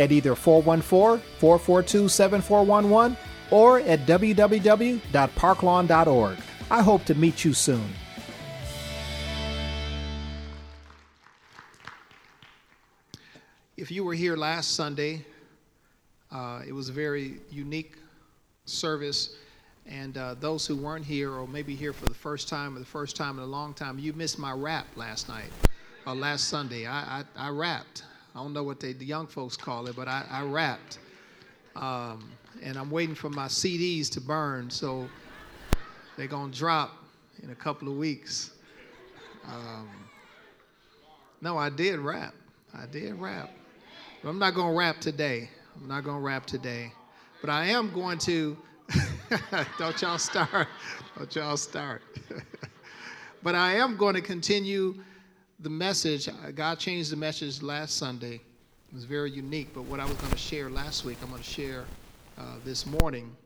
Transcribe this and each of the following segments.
at either 414 442 7411 or at www.parklawn.org. I hope to meet you soon. If you were here last Sunday, uh, it was a very unique service and uh, those who weren't here or maybe here for the first time or the first time in a long time, you missed my rap last night or last Sunday. I, I, I rapped. I don't know what they, the young folks call it, but I, I rapped. Um, and I'm waiting for my CDs to burn, so they're going to drop in a couple of weeks. Um, no, I did rap. I did rap. But I'm not going to rap today. I'm not going to rap today. But I am going to Don't y'all start. Don't y'all start. but I am going to continue the message. God changed the message last Sunday. It was very unique, but what I was going to share last week, I'm going to share uh, this morning.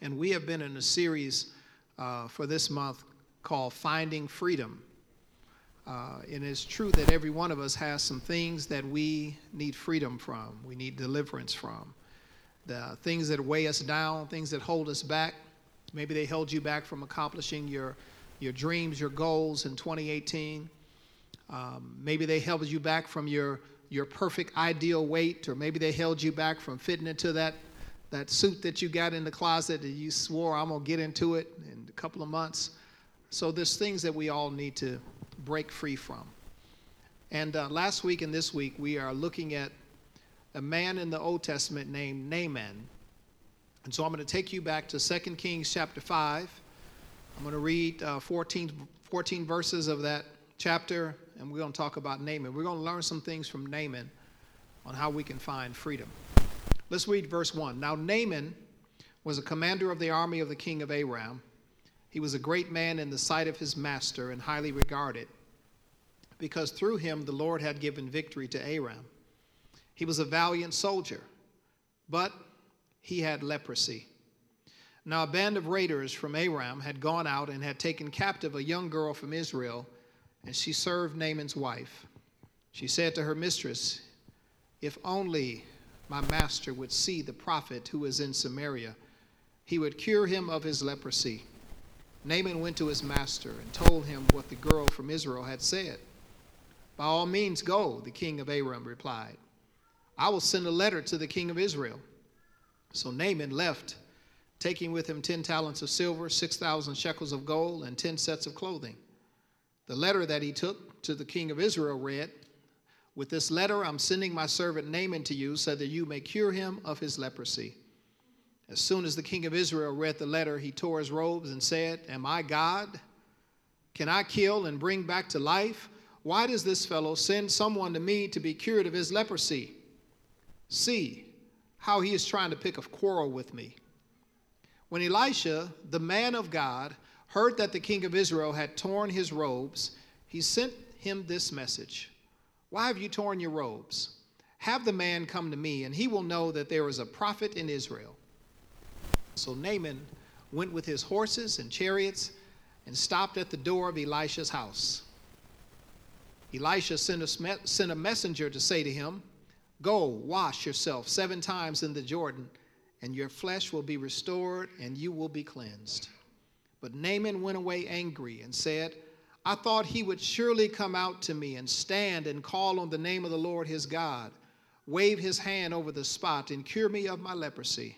And we have been in a series uh, for this month called Finding Freedom. Uh, and it's true that every one of us has some things that we need freedom from, we need deliverance from the things that weigh us down, things that hold us back. Maybe they held you back from accomplishing your, your dreams, your goals in 2018. Um, maybe they held you back from your, your perfect ideal weight, or maybe they held you back from fitting into that, that suit that you got in the closet that you swore, I'm going to get into it in a couple of months. So there's things that we all need to break free from. And uh, last week and this week, we are looking at a man in the Old Testament named Naaman. And so I'm going to take you back to 2 Kings chapter 5. I'm going to read uh, 14, 14 verses of that chapter, and we're going to talk about Naaman. We're going to learn some things from Naaman on how we can find freedom. Let's read verse 1. Now, Naaman was a commander of the army of the king of Aram. He was a great man in the sight of his master and highly regarded, because through him the Lord had given victory to Aram. He was a valiant soldier, but he had leprosy. Now, a band of raiders from Aram had gone out and had taken captive a young girl from Israel, and she served Naaman's wife. She said to her mistress, If only my master would see the prophet who is in Samaria, he would cure him of his leprosy. Naaman went to his master and told him what the girl from Israel had said. By all means, go, the king of Aram replied. I will send a letter to the king of Israel. So Naaman left, taking with him 10 talents of silver, 6,000 shekels of gold, and 10 sets of clothing. The letter that he took to the king of Israel read, With this letter I'm sending my servant Naaman to you so that you may cure him of his leprosy. As soon as the king of Israel read the letter, he tore his robes and said, Am I God? Can I kill and bring back to life? Why does this fellow send someone to me to be cured of his leprosy? See how he is trying to pick a quarrel with me. When Elisha, the man of God, heard that the king of Israel had torn his robes, he sent him this message Why have you torn your robes? Have the man come to me, and he will know that there is a prophet in Israel. So Naaman went with his horses and chariots and stopped at the door of Elisha's house. Elisha sent a, sent a messenger to say to him, Go, wash yourself seven times in the Jordan, and your flesh will be restored, and you will be cleansed. But Naaman went away angry and said, I thought he would surely come out to me and stand and call on the name of the Lord his God, wave his hand over the spot, and cure me of my leprosy.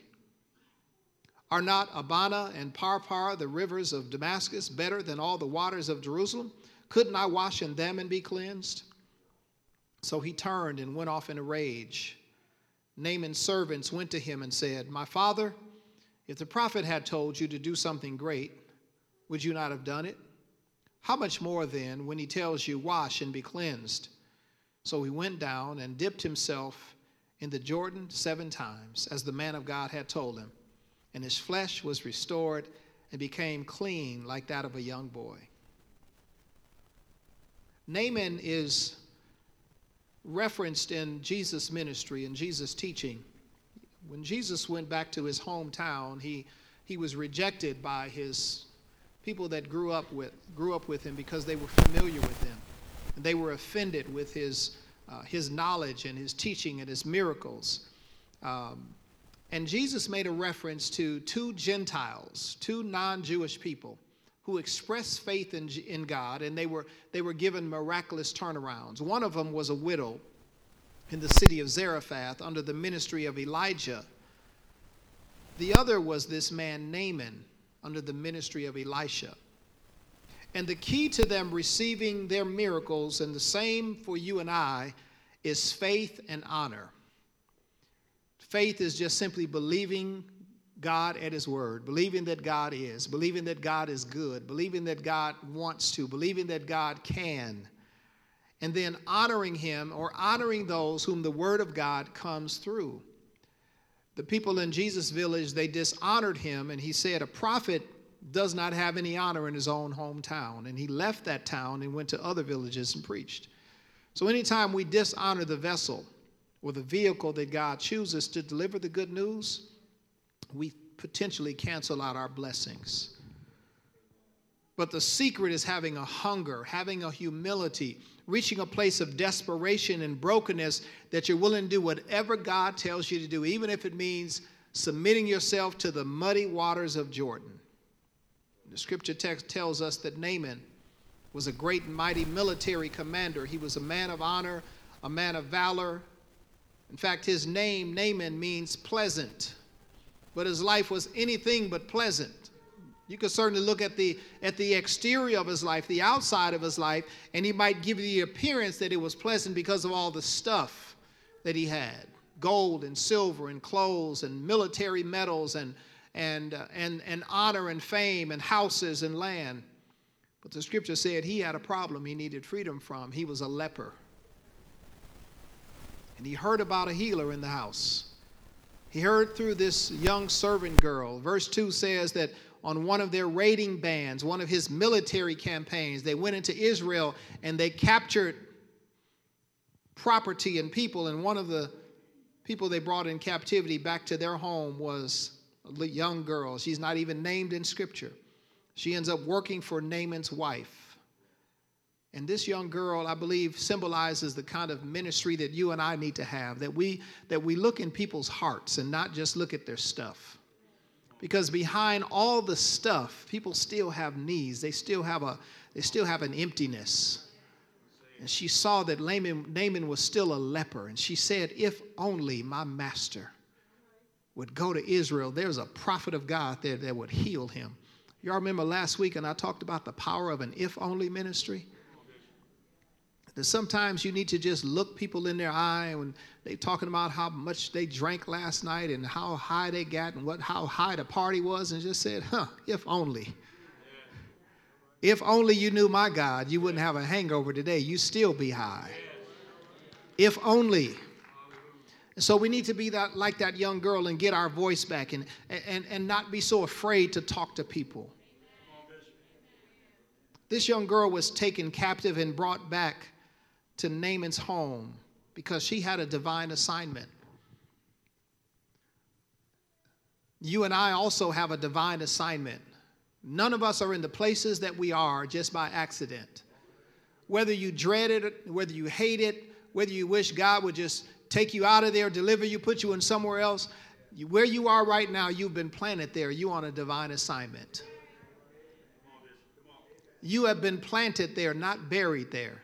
Are not Abana and Pharpar, the rivers of Damascus, better than all the waters of Jerusalem? Couldn't I wash in them and be cleansed? So he turned and went off in a rage. Naaman's servants went to him and said, My father, if the prophet had told you to do something great, would you not have done it? How much more then when he tells you, Wash and be cleansed? So he went down and dipped himself in the Jordan seven times, as the man of God had told him, and his flesh was restored and became clean like that of a young boy. Naaman is referenced in Jesus' ministry and Jesus' teaching. When Jesus went back to his hometown, he, he was rejected by his people that grew up with grew up with him because they were familiar with him. And they were offended with his uh, his knowledge and his teaching and his miracles. Um, and Jesus made a reference to two Gentiles, two non-Jewish people who expressed faith in, in God, and they were, they were given miraculous turnarounds. One of them was a widow in the city of Zarephath under the ministry of Elijah. The other was this man, Naaman, under the ministry of Elisha. And the key to them receiving their miracles, and the same for you and I, is faith and honor. Faith is just simply believing God at His word, believing that God is, believing that God is good, believing that God wants to, believing that God can, and then honoring Him or honoring those whom the word of God comes through. The people in Jesus' village, they dishonored him, and he said, A prophet does not have any honor in his own hometown. And he left that town and went to other villages and preached. So anytime we dishonor the vessel or the vehicle that God chooses to deliver the good news, we potentially cancel out our blessings. But the secret is having a hunger, having a humility, reaching a place of desperation and brokenness that you're willing to do whatever God tells you to do, even if it means submitting yourself to the muddy waters of Jordan. The scripture text tells us that Naaman was a great and mighty military commander. He was a man of honor, a man of valor. In fact, his name, Naaman, means pleasant but his life was anything but pleasant. You could certainly look at the at the exterior of his life, the outside of his life, and he might give you the appearance that it was pleasant because of all the stuff that he had. Gold and silver and clothes and military medals and and uh, and and honor and fame and houses and land. But the scripture said he had a problem he needed freedom from. He was a leper. And he heard about a healer in the house. He heard through this young servant girl. Verse 2 says that on one of their raiding bands, one of his military campaigns, they went into Israel and they captured property and people. And one of the people they brought in captivity back to their home was a young girl. She's not even named in Scripture. She ends up working for Naaman's wife. And this young girl, I believe, symbolizes the kind of ministry that you and I need to have, that we that we look in people's hearts and not just look at their stuff. Because behind all the stuff, people still have needs. They still have a they still have an emptiness. And she saw that Naaman, Naaman was still a leper, and she said, If only my master would go to Israel, there's a prophet of God there that would heal him. Y'all remember last week, and I talked about the power of an if only ministry? That sometimes you need to just look people in their eye when they're talking about how much they drank last night and how high they got and what how high the party was and just said, huh, if only. If only you knew my God, you wouldn't have a hangover today. You still be high. If only. So we need to be that like that young girl and get our voice back and, and, and not be so afraid to talk to people. This young girl was taken captive and brought back to Naaman's home because she had a divine assignment. You and I also have a divine assignment. None of us are in the places that we are just by accident. Whether you dread it, whether you hate it, whether you wish God would just take you out of there, deliver you, put you in somewhere else, where you are right now, you've been planted there. You on a divine assignment. You have been planted there, not buried there.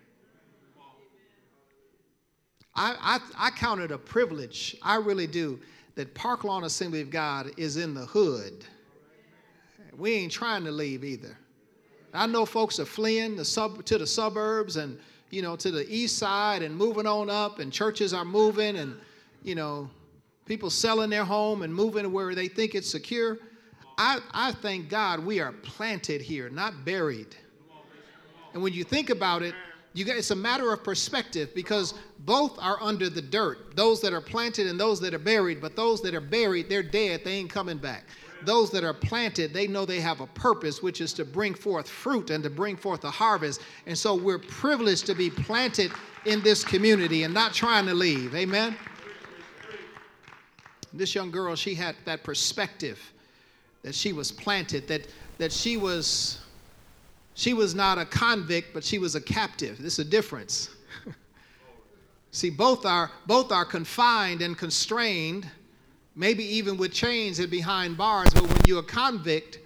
I, I, I count it a privilege, I really do, that Park Lawn Assembly of God is in the hood. we ain't trying to leave either. I know folks are fleeing the sub, to the suburbs and you know to the east side and moving on up, and churches are moving, and you know people selling their home and moving where they think it's secure. I, I thank God we are planted here, not buried. And when you think about it, you it's a matter of perspective because both are under the dirt. Those that are planted and those that are buried, but those that are buried, they're dead, they ain't coming back. Those that are planted, they know they have a purpose, which is to bring forth fruit and to bring forth a harvest. And so we're privileged to be planted in this community and not trying to leave. Amen? This young girl, she had that perspective that she was planted, that, that she was she was not a convict, but she was a captive. This is a difference. See, both are both are confined and constrained, maybe even with chains and behind bars. But when you're a convict,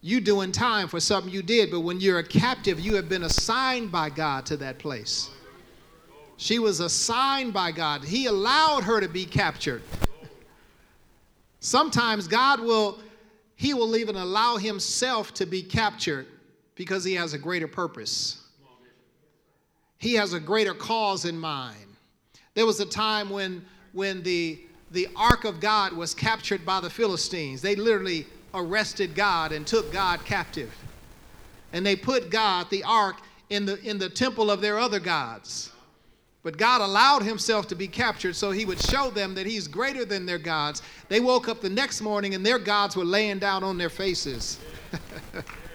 you doing time for something you did. But when you're a captive, you have been assigned by God to that place. She was assigned by God. He allowed her to be captured. Sometimes God will, He will even allow Himself to be captured because he has a greater purpose. He has a greater cause in mind. There was a time when, when the, the ark of God was captured by the Philistines. They literally arrested God and took God captive. And they put God, the ark, in the, in the temple of their other gods. But God allowed himself to be captured so he would show them that he's greater than their gods. They woke up the next morning and their gods were laying down on their faces.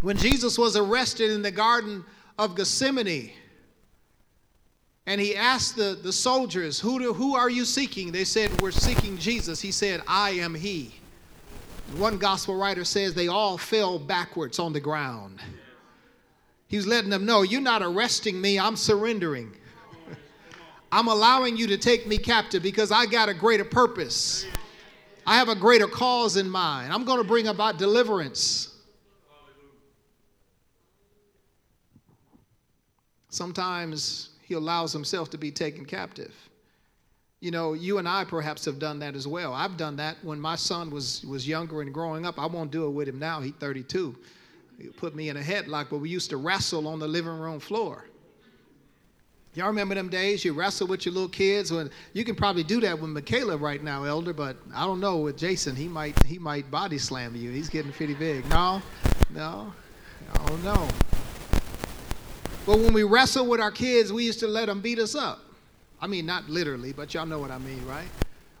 When Jesus was arrested in the Garden of Gethsemane, and he asked the, the soldiers, who, do, who are you seeking? They said, We're seeking Jesus. He said, I am he. One gospel writer says they all fell backwards on the ground. He was letting them know, You're not arresting me, I'm surrendering. I'm allowing you to take me captive because I got a greater purpose. I have a greater cause in mind. I'm going to bring about deliverance. Sometimes he allows himself to be taken captive. You know, you and I perhaps have done that as well. I've done that when my son was, was younger and growing up. I won't do it with him now. He's 32. He put me in a headlock, but we used to wrestle on the living room floor. Y'all remember them days you wrestle with your little kids? When you can probably do that with Michaela right now, Elder, but I don't know with Jason. He might he might body slam you. He's getting pretty big. No, no, I don't know. But when we wrestle with our kids, we used to let them beat us up. I mean, not literally, but y'all know what I mean, right?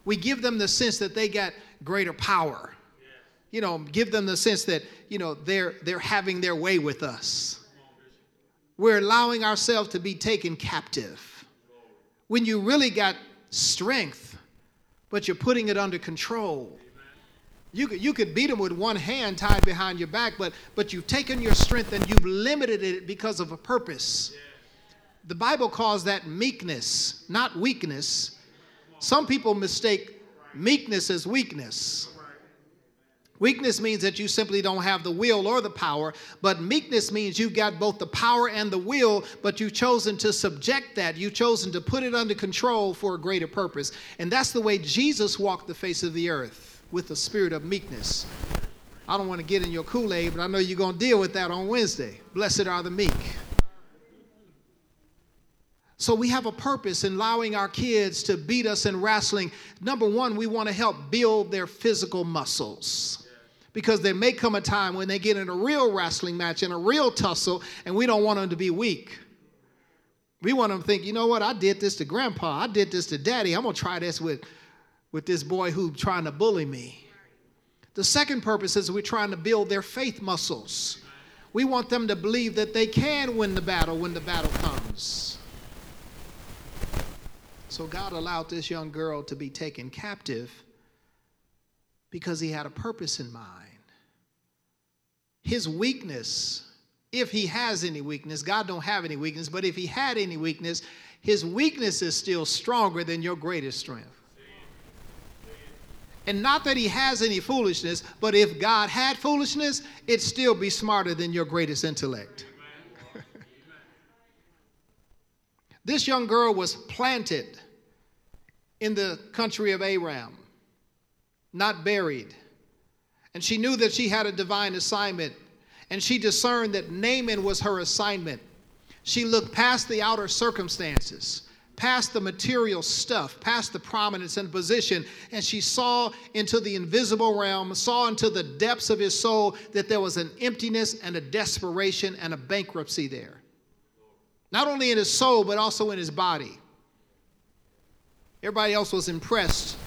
We give them the sense that they got greater power. You know, give them the sense that, you know, they're they're having their way with us. We're allowing ourselves to be taken captive. When you really got strength, but you're putting it under control. You could, you could beat them with one hand tied behind your back, but, but you've taken your strength and you've limited it because of a purpose. The Bible calls that meekness, not weakness. Some people mistake meekness as weakness. Weakness means that you simply don't have the will or the power, but meekness means you've got both the power and the will, but you've chosen to subject that. You've chosen to put it under control for a greater purpose. And that's the way Jesus walked the face of the earth with a spirit of meekness. I don't want to get in your Kool Aid, but I know you're going to deal with that on Wednesday. Blessed are the meek. So we have a purpose in allowing our kids to beat us in wrestling. Number one, we want to help build their physical muscles. Because there may come a time when they get in a real wrestling match, in a real tussle, and we don't want them to be weak. We want them to think, you know what, I did this to grandpa, I did this to daddy, I'm gonna try this with with this boy who's trying to bully me. The second purpose is we're trying to build their faith muscles. We want them to believe that they can win the battle when the battle comes. So God allowed this young girl to be taken captive because he had a purpose in mind. His weakness, if he has any weakness, God don't have any weakness, but if he had any weakness, his weakness is still stronger than your greatest strength. And not that he has any foolishness, but if God had foolishness, it'd still be smarter than your greatest intellect. this young girl was planted in the country of Aram, not buried. And she knew that she had a divine assignment. And she discerned that Naaman was her assignment. She looked past the outer circumstances, past the material stuff, past the prominence and position, and she saw into the invisible realm, saw into the depths of his soul that there was an emptiness and a desperation and a bankruptcy there. Not only in his soul, but also in his body. Everybody else was impressed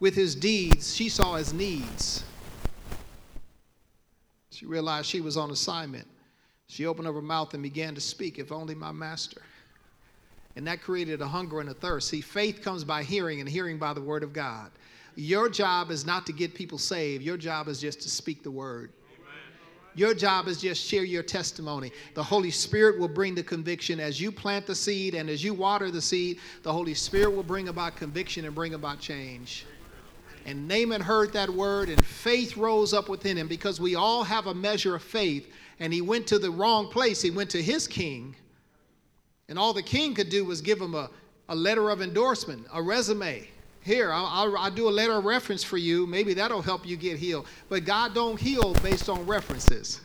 with his deeds, she saw his needs. She realized she was on assignment. She opened up her mouth and began to speak, if only my master. And that created a hunger and a thirst. See, faith comes by hearing, and hearing by the word of God. Your job is not to get people saved, your job is just to speak the word. Your job is just share your testimony. The Holy Spirit will bring the conviction as you plant the seed and as you water the seed. The Holy Spirit will bring about conviction and bring about change. And Naaman heard that word, and faith rose up within him because we all have a measure of faith. And he went to the wrong place. He went to his king. And all the king could do was give him a, a letter of endorsement, a resume. Here, I'll, I'll, do a letter of reference for you. Maybe that'll help you get healed. But God don't heal based on references.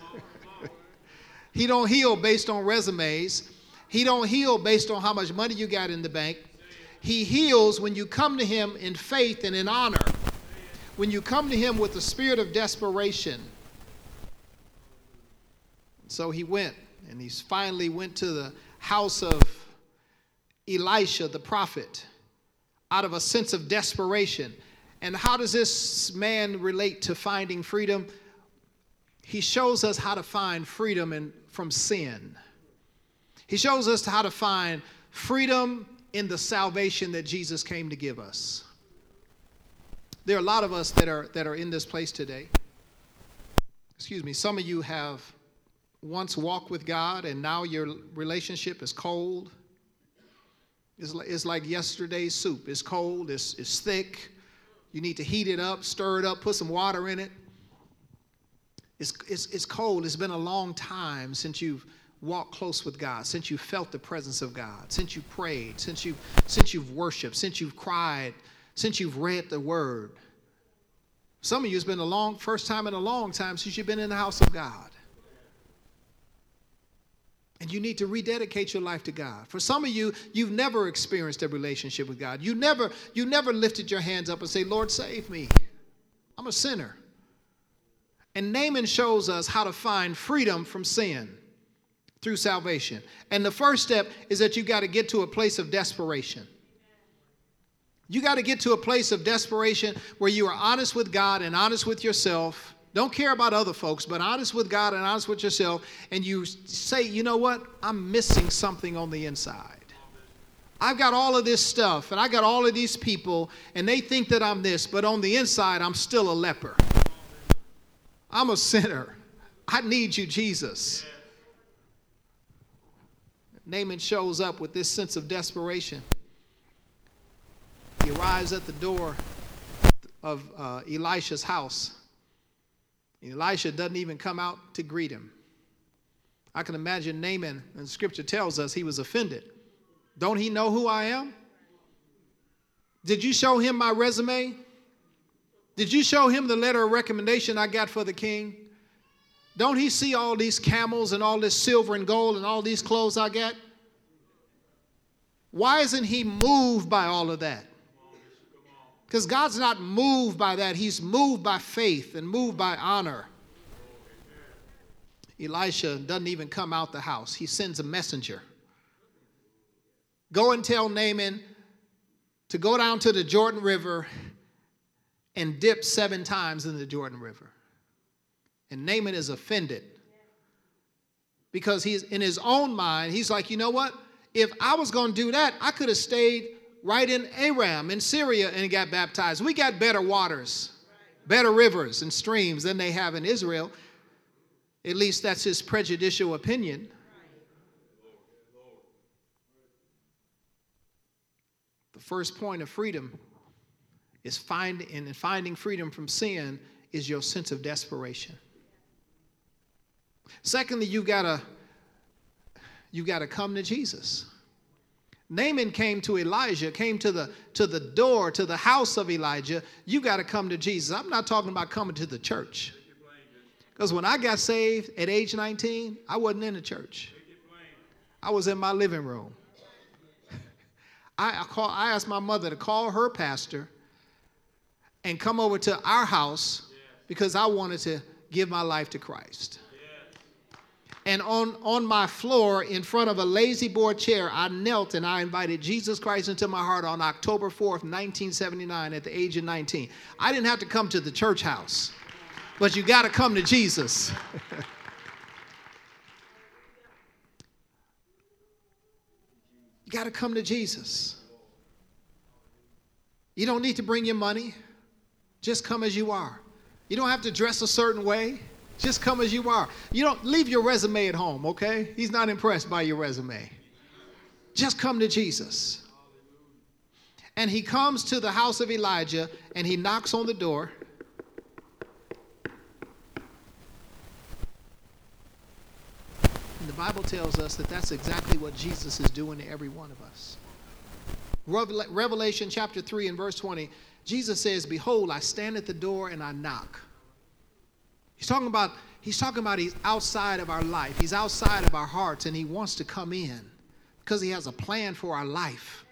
he don't heal based on resumes. He don't heal based on how much money you got in the bank. He heals when you come to him in faith and in honor. When you come to him with the spirit of desperation. So he went, and he finally went to the house of Elisha the prophet out of a sense of desperation. And how does this man relate to finding freedom? He shows us how to find freedom in, from sin. He shows us how to find freedom in the salvation that Jesus came to give us. There are a lot of us that are, that are in this place today. Excuse me, some of you have once walked with God and now your relationship is cold. It's like, it's like yesterday's soup. It's cold, it's, it's thick. You need to heat it up, stir it up, put some water in it. It's, it's, it's cold. It's been a long time since you've walked close with God, since you felt the presence of God, since you prayed, since, you, since you've worshiped, since you've cried, since you've read the word. Some of you, it's been a long, first time in a long time since you've been in the house of God. And you need to rededicate your life to God. For some of you, you've never experienced a relationship with God. You never, you never lifted your hands up and say, Lord, save me. I'm a sinner. And Naaman shows us how to find freedom from sin through salvation. And the first step is that you got to get to a place of desperation. You got to get to a place of desperation where you are honest with God and honest with yourself don't care about other folks, but honest with God and honest with yourself, and you say, you know what? I'm missing something on the inside. I've got all of this stuff, and I got all of these people, and they think that I'm this, but on the inside, I'm still a leper. I'm a sinner. I need you, Jesus. Naaman shows up with this sense of desperation. He arrives at the door of uh, Elisha's house. Elisha doesn't even come out to greet him. I can imagine Naaman, and scripture tells us he was offended. Don't he know who I am? Did you show him my resume? Did you show him the letter of recommendation I got for the king? Don't he see all these camels and all this silver and gold and all these clothes I got? Why isn't he moved by all of that? Because God's not moved by that, He's moved by faith and moved by honor. Elisha doesn't even come out the house, he sends a messenger. Go and tell Naaman to go down to the Jordan River and dip seven times in the Jordan River. And Naaman is offended because he's in his own mind, he's like, you know what? If I was going to do that, I could have stayed right in Aram in Syria and got baptized. We got better waters, better rivers and streams than they have in Israel. At least that's his prejudicial opinion. The first point of freedom is finding and finding freedom from sin is your sense of desperation. Secondly, you gotta you gotta come to Jesus. Naaman came to Elijah, came to the, to the door, to the house of Elijah. You got to come to Jesus. I'm not talking about coming to the church. Because when I got saved at age 19, I wasn't in the church. I was in my living room. I, I, call, I asked my mother to call her pastor and come over to our house because I wanted to give my life to Christ. And on, on my floor, in front of a La-Z-Boy chair, I knelt and I invited Jesus Christ into my heart on October 4th, 1979, at the age of 19. I didn't have to come to the church house, but you got to come to Jesus. you got to come to Jesus. You don't need to bring your money, just come as you are. You don't have to dress a certain way. Just come as you are. You don't leave your resume at home, okay? He's not impressed by your resume. Just come to Jesus. And he comes to the house of Elijah and he knocks on the door. And the Bible tells us that that's exactly what Jesus is doing to every one of us. Revelation chapter 3 and verse 20, Jesus says, Behold, I stand at the door and I knock. He's talking about he's talking about he's outside of our life. He's outside of our hearts and he wants to come in because he has a plan for our life.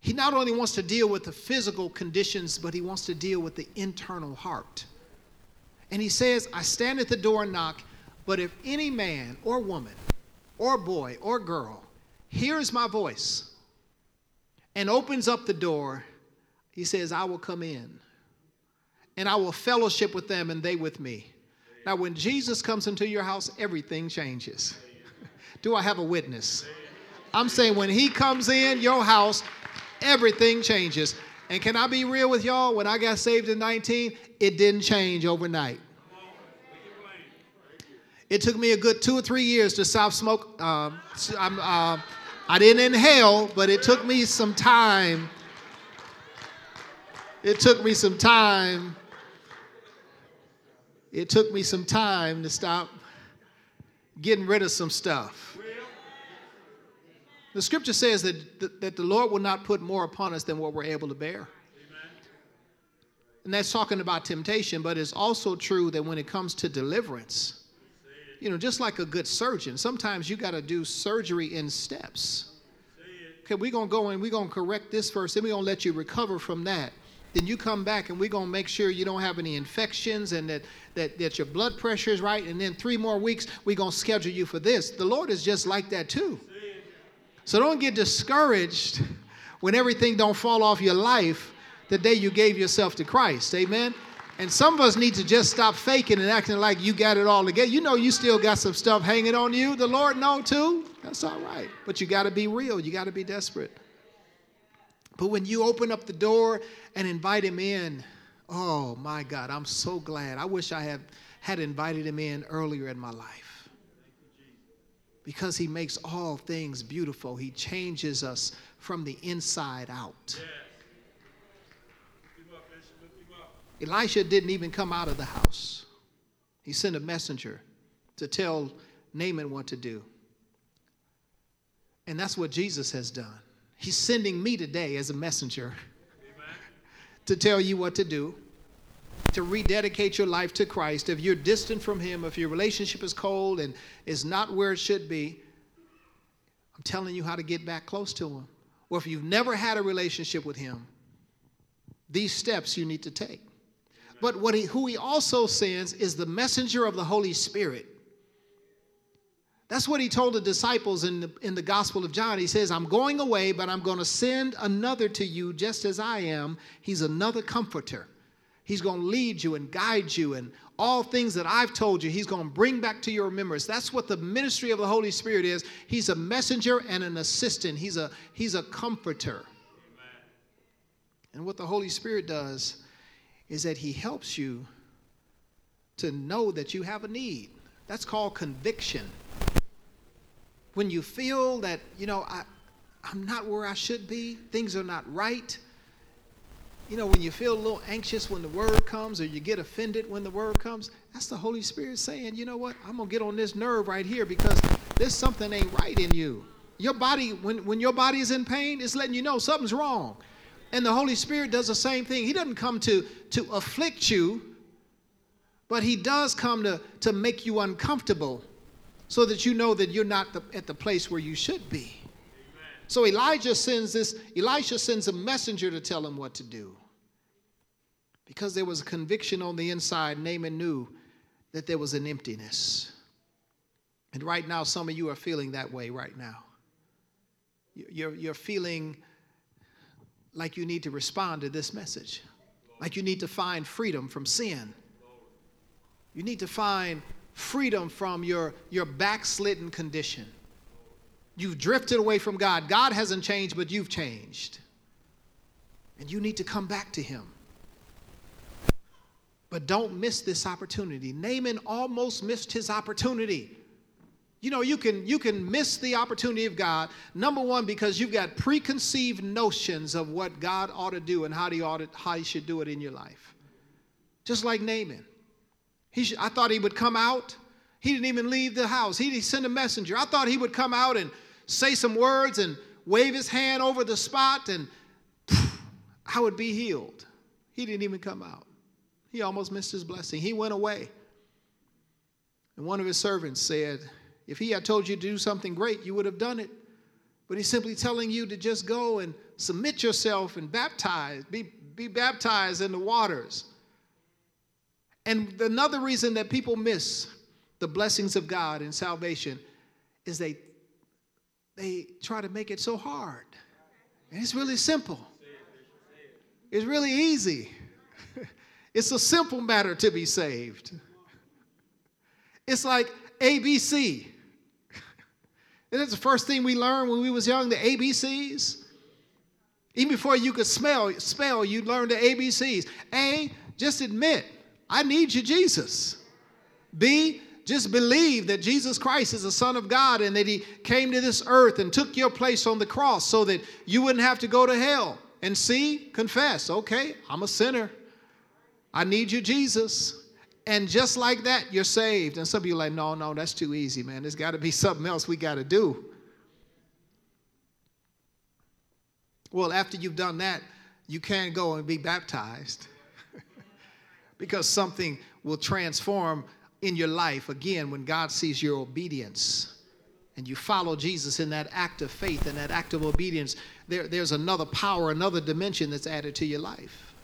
He not only wants to deal with the physical conditions, but he wants to deal with the internal heart. And he says, I stand at the door and knock, but if any man or woman or boy or girl hears my voice and opens up the door, he says, I will come in and I will fellowship with them and they with me. Now, when Jesus comes into your house, everything changes. Do I have a witness? I'm saying when he comes in your house, everything changes. And can I be real with y'all? When I got saved in 19, it didn't change overnight. It took me a good two or three years to stop smoke. Uh, uh, I didn't inhale, but it took me some time. It took me some time it took me some time to stop getting rid of some stuff. The scripture says that, that the Lord will not put more upon us than what we're able to bear. And that's talking about temptation, but it's also true that when it comes to deliverance, you know, just like a good surgeon, sometimes you got to do surgery in steps. Okay, we're going to go and we're going to correct this first, then we're going to let you recover from that then you come back and we're going to make sure you don't have any infections and that, that, that your blood pressure is right. And then three more weeks, we're going to schedule you for this. The Lord is just like that too. So don't get discouraged when everything don't fall off your life the day you gave yourself to Christ. Amen. And some of us need to just stop faking and acting like you got it all together. You know you still got some stuff hanging on you. The Lord know too. That's all right. But you got to be real. You got to be desperate. But when you open up the door and invite him in, oh my God, I'm so glad. I wish I had, had invited him in earlier in my life. Because he makes all things beautiful, he changes us from the inside out. Elisha didn't even come out of the house. He sent a messenger to tell Naaman what to do. And that's what Jesus has done. He's sending me today as a messenger to tell you what to do, to rededicate your life to Christ. If you're distant from Him, if your relationship is cold and is not where it should be, I'm telling you how to get back close to Him. Or if you've never had a relationship with Him, these steps you need to take. But what he, who He also sends is the messenger of the Holy Spirit that's what he told the disciples in the, in the Gospel of John. He says, I'm going away, but I'm going to send another to you just as I am. He's another comforter. He's going to lead you and guide you, and all things that I've told you, He's going to bring back to your remembrance. That's what the ministry of the Holy Spirit is. He's a messenger and an assistant, He's a, he's a comforter. Amen. And what the Holy Spirit does is that He helps you to know that you have a need. That's called conviction when you feel that, you know, I, I'm not where I should be, things are not right. You know, when you feel a little anxious when the word comes or you get offended when the word comes, that's the Holy Spirit saying, you know what, I'm going to get on this nerve right here because there's something ain't right in you. Your body, when, when your body is in pain, it's letting you know something's wrong. And the Holy Spirit does the same thing. He doesn't come to, to afflict you, but he does come to, to make you uncomfortable so that you know that you're not the, at the place where you should be. So Elijah sends this, Elisha sends a messenger to tell him what to do. Because there was a conviction on the inside, Naaman knew that there was an emptiness. And right now, some of you are feeling that way right now. You're, you're feeling like you need to respond to this message, like you need to find freedom from sin. You need to find freedom from your, your backslidden condition. You've drifted away from God. God hasn't changed, but you've changed. And you need to come back to Him. But don't miss this opportunity. Naaman almost missed his opportunity. You know, you can you can miss the opportunity of God. Number one, because you've got preconceived notions of what God ought to do and how he ought to, how he should do it in your life. Just like Naaman. He should, I thought he would come out. He didn't even leave the house. He send a messenger. I thought he would come out and say some words and wave his hand over the spot and I would be healed. He didn't even come out. He almost missed his blessing. He went away. And one of his servants said, if he had told you to do something great, you would have done it. But he's simply telling you to just go and submit yourself and baptize, be, be baptized in the waters. And another reason that people miss the blessings of God and salvation is they they try to make it so hard. And it's really simple. It's really easy. It's a simple matter to be saved. It's like ABC. And that's the first thing we learned when we was young, the ABCs. Even before you could smell, spell, you learned the ABCs. A, just admit, I need you, Jesus. B, just believe that Jesus Christ is the Son of God and that He came to this earth and took your place on the cross so that you wouldn't have to go to hell. And C, confess, okay, I'm a sinner. I need you, Jesus. And just like that, you're saved. And some of you are like, no, no, that's too easy, man. There's got to be something else we got to do. Well, after you've done that, you can go and be baptized because something will transform in your life again when God sees your obedience and you follow Jesus in that act of faith and that act of obedience. There, there's another power, another dimension that's added to your life.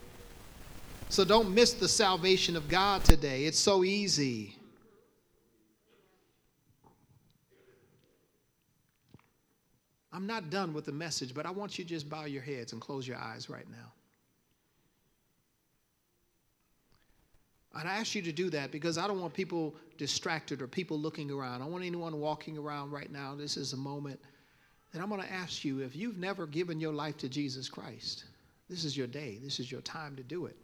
So don't miss the salvation of God today. It's so easy. I'm not done with the message, but I want you to just bow your heads and close your eyes right now. And I ask you to do that because I don't want people distracted or people looking around. I want anyone walking around right now. This is a moment that I'm going to ask you if you've never given your life to Jesus Christ, this is your day. This is your time to do it.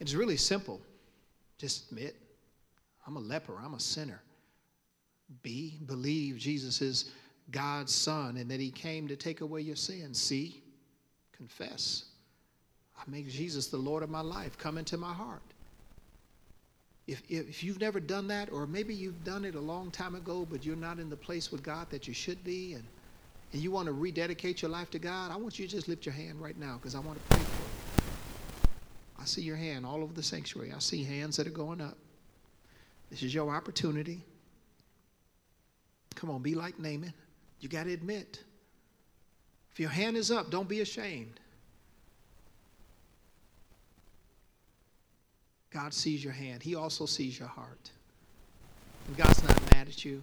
It's really simple. Just admit, I'm a leper, I'm a sinner. B, believe Jesus is God's Son and that He came to take away your sins. C, confess. I make Jesus the Lord of my life. Come into my heart. If, if you've never done that, or maybe you've done it a long time ago, but you're not in the place with God that you should be, and, and you want to rededicate your life to God, I want you to just lift your hand right now because I want to pray for you. I see your hand all over the sanctuary. I see hands that are going up. This is your opportunity. Come on, be like Naaman. You got to admit. If your hand is up, don't be ashamed. God sees your hand, He also sees your heart. And God's not mad at you,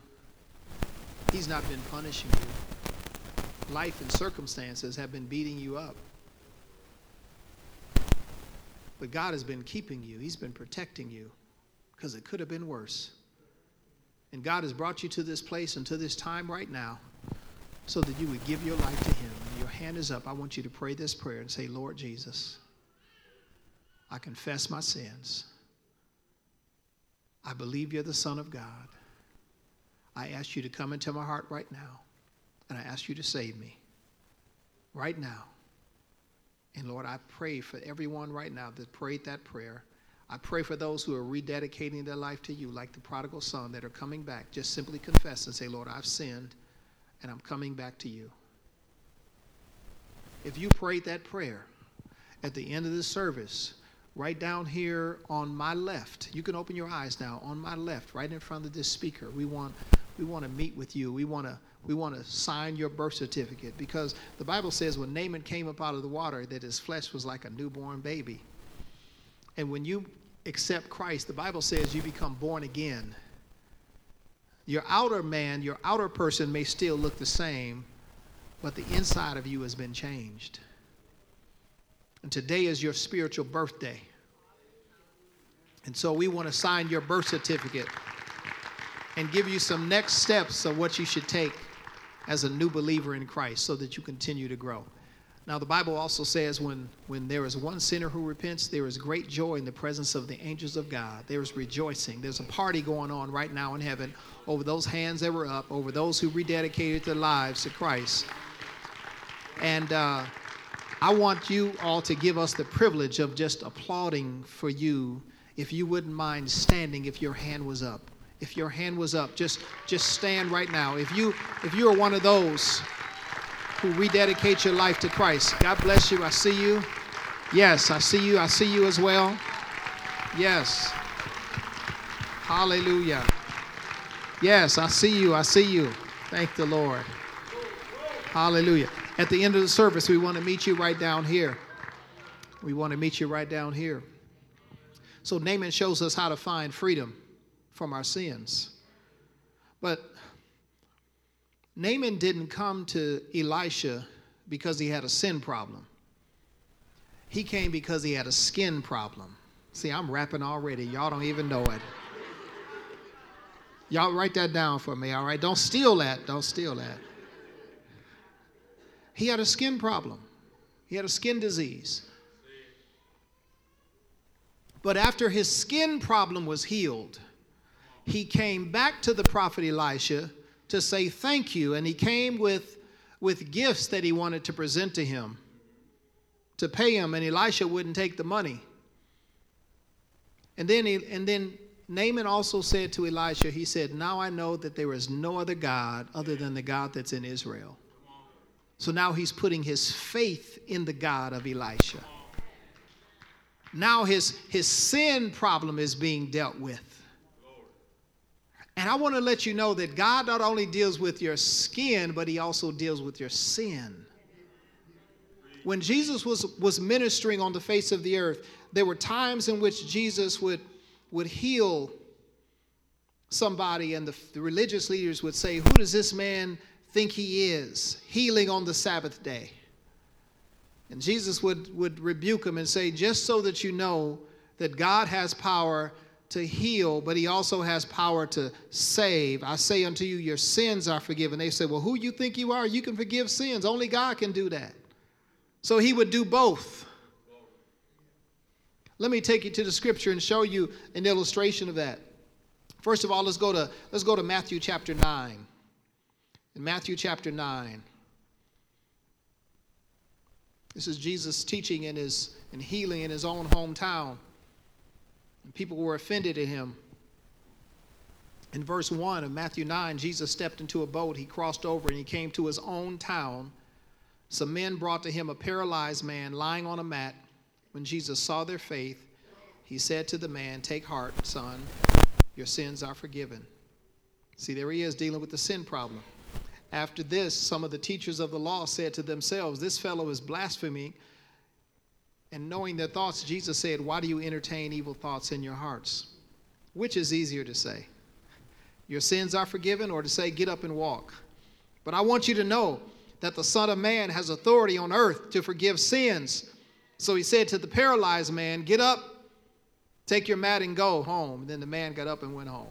He's not been punishing you. Life and circumstances have been beating you up. But God has been keeping you, He's been protecting you because it could have been worse. And God has brought you to this place and to this time right now so that you would give your life to Him. And your hand is up. I want you to pray this prayer and say, Lord Jesus, I confess my sins. I believe you're the Son of God. I ask you to come into my heart right now, and I ask you to save me right now. And Lord, I pray for everyone right now that prayed that prayer. I pray for those who are rededicating their life to you, like the prodigal son that are coming back. Just simply confess and say, Lord, I've sinned and I'm coming back to you. If you prayed that prayer at the end of the service, right down here on my left. You can open your eyes now. On my left, right in front of this speaker, we want we want to meet with you. We want to we want to sign your birth certificate because the Bible says when Naaman came up out of the water that his flesh was like a newborn baby. And when you accept Christ, the Bible says you become born again. Your outer man, your outer person may still look the same, but the inside of you has been changed. And today is your spiritual birthday. And so we want to sign your birth certificate and give you some next steps of what you should take as a new believer in Christ so that you continue to grow. Now, the Bible also says when, when there is one sinner who repents, there is great joy in the presence of the angels of God. There is rejoicing. There's a party going on right now in heaven over those hands that were up, over those who rededicated their lives to Christ. And uh, I want you all to give us the privilege of just applauding for you if you wouldn't mind standing if your hand was up. If your hand was up just just stand right now. If you if you are one of those who rededicate your life to christ god bless you. I see you. Yes i see you. I see you as well. Yes. Hallelujah. Yes i see you. I see you. Thank the lord. Hallelujah. At the end of the service we want to meet you right down here. We want to meet you right down here so naaman shows us how to find freedom from our sins. But Naaman didn't come to Elisha because he had a sin problem. He came because he had a skin problem. See, I'm rapping already. Y'all don't even know it. Y'all write that down for me, all right? Don't steal that. Don't steal that. He had a skin problem, he had a skin disease. But after his skin problem was healed, he came back to the prophet Elisha to say thank you. And he came with, with gifts that he wanted to present to him, to pay him, and Elisha wouldn't take the money. And then, he, and then Naaman also said to Elisha, he said, Now I know that there is no other God other than the God that's in Israel. So now he's putting his faith in the God of Elisha. Now his, his sin problem is being dealt with. And I want to let you know that God not only deals with your skin, but He also deals with your sin. When Jesus was, was ministering on the face of the earth, there were times in which Jesus would, would heal somebody, and the, the religious leaders would say, Who does this man think he is? Healing on the Sabbath day. And Jesus would, would rebuke him and say, Just so that you know that God has power to heal, but he also has power to save. I say unto you, your sins are forgiven. They say, Well, who you think you are? You can forgive sins. Only God can do that. So he would do both. Let me take you to the scripture and show you an illustration of that. First of all, let's go to let's go to Matthew chapter 9. In Matthew chapter 9. This is Jesus teaching in his and healing in his own hometown. And people were offended at him. In verse 1 of Matthew 9, Jesus stepped into a boat. He crossed over and he came to his own town. Some men brought to him a paralyzed man lying on a mat. When Jesus saw their faith, he said to the man, Take heart, son, your sins are forgiven. See, there he is dealing with the sin problem. After this, some of the teachers of the law said to themselves, This fellow is blaspheming. And knowing their thoughts, Jesus said, Why do you entertain evil thoughts in your hearts? Which is easier to say? Your sins are forgiven, or to say, Get up and walk? But I want you to know that the Son of Man has authority on earth to forgive sins. So he said to the paralyzed man, Get up, take your mat, and go home. And then the man got up and went home.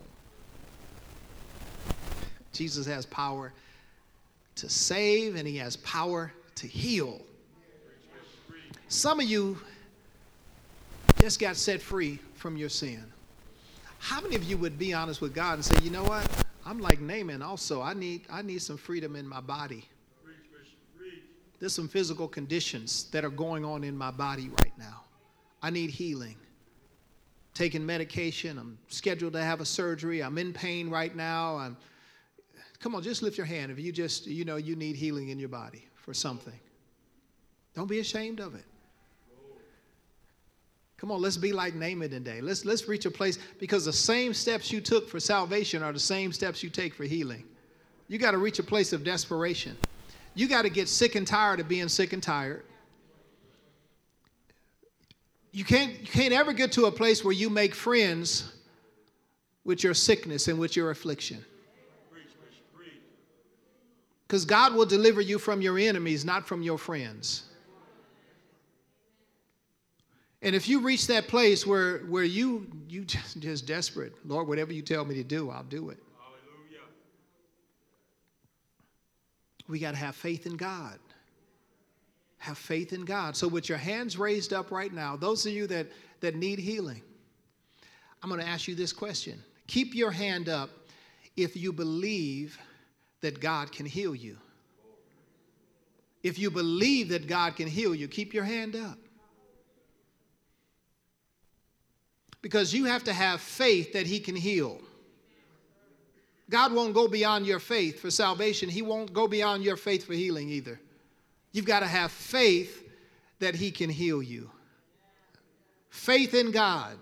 Jesus has power to save, and he has power to heal. Some of you just got set free from your sin. How many of you would be honest with God and say, you know what? I'm like Naaman also. I need, I need some freedom in my body. There's some physical conditions that are going on in my body right now. I need healing. Taking medication. I'm scheduled to have a surgery. I'm in pain right now. I'm, come on, just lift your hand if you just, you know, you need healing in your body for something. Don't be ashamed of it. Come on, let's be like Naaman today. Let's let's reach a place because the same steps you took for salvation are the same steps you take for healing. You got to reach a place of desperation. You got to get sick and tired of being sick and tired. You can't you can't ever get to a place where you make friends with your sickness and with your affliction. Because God will deliver you from your enemies, not from your friends. And if you reach that place where, where you you just, just desperate, Lord, whatever you tell me to do, I'll do it. Hallelujah. We got to have faith in God. Have faith in God. So with your hands raised up right now, those of you that, that need healing, I'm going to ask you this question. Keep your hand up if you believe that God can heal you. If you believe that God can heal you, keep your hand up. because you have to have faith that He can heal. God won't go beyond your faith for salvation, He won't go beyond your faith for healing either. You've got to have faith that He can heal you. Faith in God,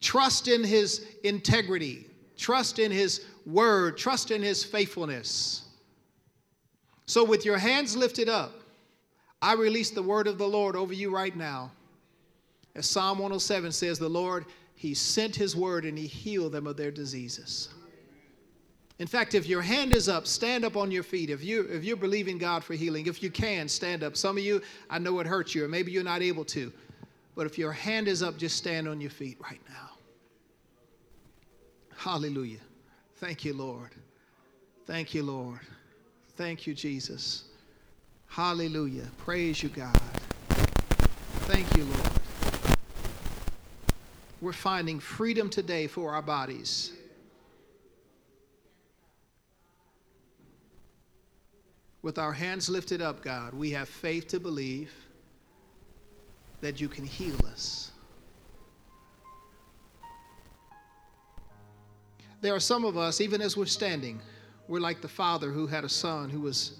trust in His integrity, trust in His word, trust in His faithfulness. So, with your hands lifted up, I release the word of the Lord over you right now. As Psalm 107 says, the Lord, He sent His word and He healed them of their diseases. In fact, if your hand is up, stand up on your feet. If, you, if you're believing God for healing, if you can, stand up. Some of you, I know it hurts you, or maybe you're not able to. But if your hand is up, just stand on your feet right now. Hallelujah. Thank you, Lord. Thank you, Lord. Thank you, Jesus. Hallelujah. Praise you, God. Thank you, Lord we're finding freedom today for our bodies. With our hands lifted up, God, we have faith to believe that you can heal us. There are some of us, even as we're standing, we're like the father who had a son who was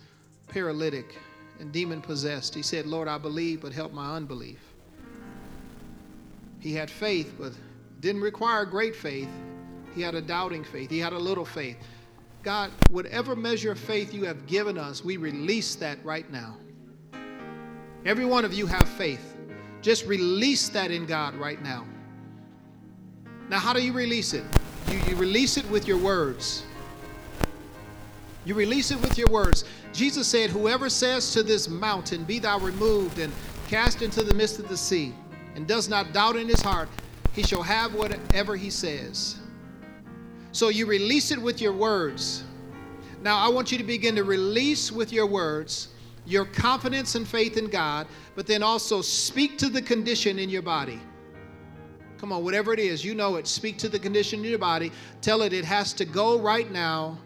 paralytic and demon possessed. He said, Lord, I believe, but help my unbelief. He had faith, but didn't require great faith. He had a doubting faith. He had a little faith. God, whatever measure of faith you have given us, we release that right now. Every one of you have faith. Just release that in God right now. Now, how do you release it? You, you release it with your words. You release it with your words. Jesus said, Whoever says to this mountain, Be thou removed and cast into the midst of the sea, and does not doubt in his heart, he shall have whatever he says. So you release it with your words. Now, I want you to begin to release with your words your confidence and faith in God, but then also speak to the condition in your body. Come on, whatever it is, you know it. Speak to the condition in your body. Tell it it has to go right now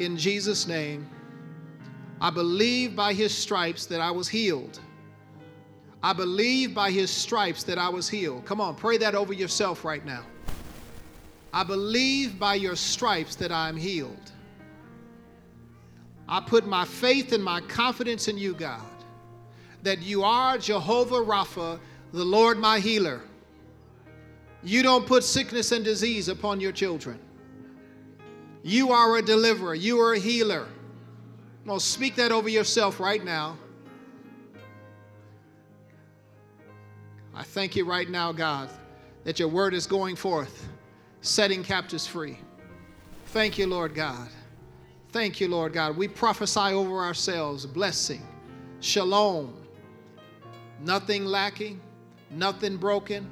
in Jesus' name. I believe by his stripes that I was healed. I believe by his stripes that I was healed. Come on, pray that over yourself right now. I believe by your stripes that I am healed. I put my faith and my confidence in you, God, that you are Jehovah Rapha, the Lord my healer. You don't put sickness and disease upon your children. You are a deliverer, you are a healer. Well, speak that over yourself right now. I thank you right now, God, that your word is going forth, setting captives free. Thank you, Lord God. Thank you, Lord God. We prophesy over ourselves blessing, shalom, nothing lacking, nothing broken.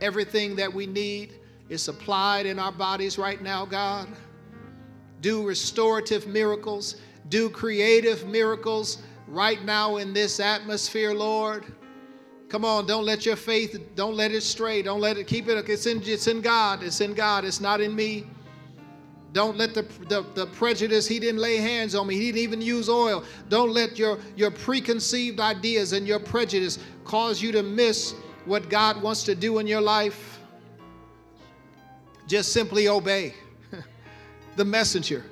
Everything that we need is supplied in our bodies right now, God. Do restorative miracles, do creative miracles right now in this atmosphere, Lord. Come on, don't let your faith, don't let it stray. Don't let it keep it. It's in, it's in God. It's in God. It's not in me. Don't let the, the, the, prejudice, he didn't lay hands on me. He didn't even use oil. Don't let your, your preconceived ideas and your prejudice cause you to miss what God wants to do in your life. Just simply obey the messenger.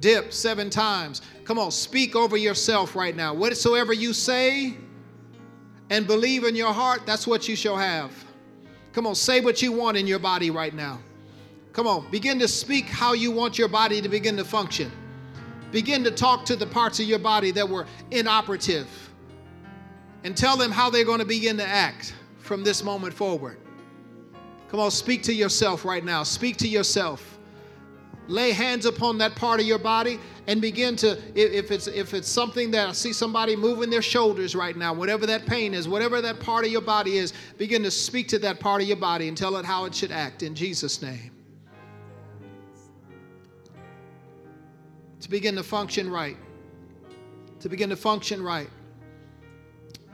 Dip seven times. Come on, speak over yourself right now. Whatsoever you say, and believe in your heart, that's what you shall have. Come on, say what you want in your body right now. Come on, begin to speak how you want your body to begin to function. Begin to talk to the parts of your body that were inoperative and tell them how they're going to begin to act from this moment forward. Come on, speak to yourself right now. Speak to yourself. Lay hands upon that part of your body and begin to if it's if it's something that I see somebody moving their shoulders right now, whatever that pain is, whatever that part of your body is, begin to speak to that part of your body and tell it how it should act in Jesus name. To begin to function right. To begin to function right.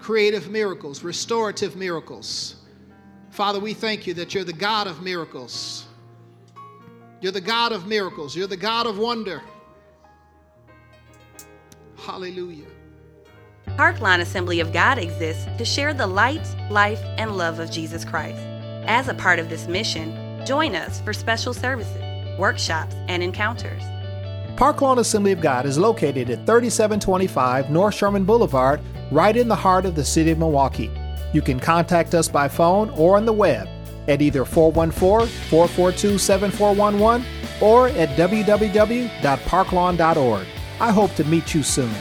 Creative miracles, restorative miracles. Father, we thank you that you're the God of miracles. You're the God of miracles. You're the God of wonder. Hallelujah. Parklawn Assembly of God exists to share the light, life, and love of Jesus Christ. As a part of this mission, join us for special services, workshops, and encounters. Parklawn Assembly of God is located at 3725 North Sherman Boulevard, right in the heart of the city of Milwaukee. You can contact us by phone or on the web at either 414 442 7411 or at www.parklawn.org. I hope to meet you soon.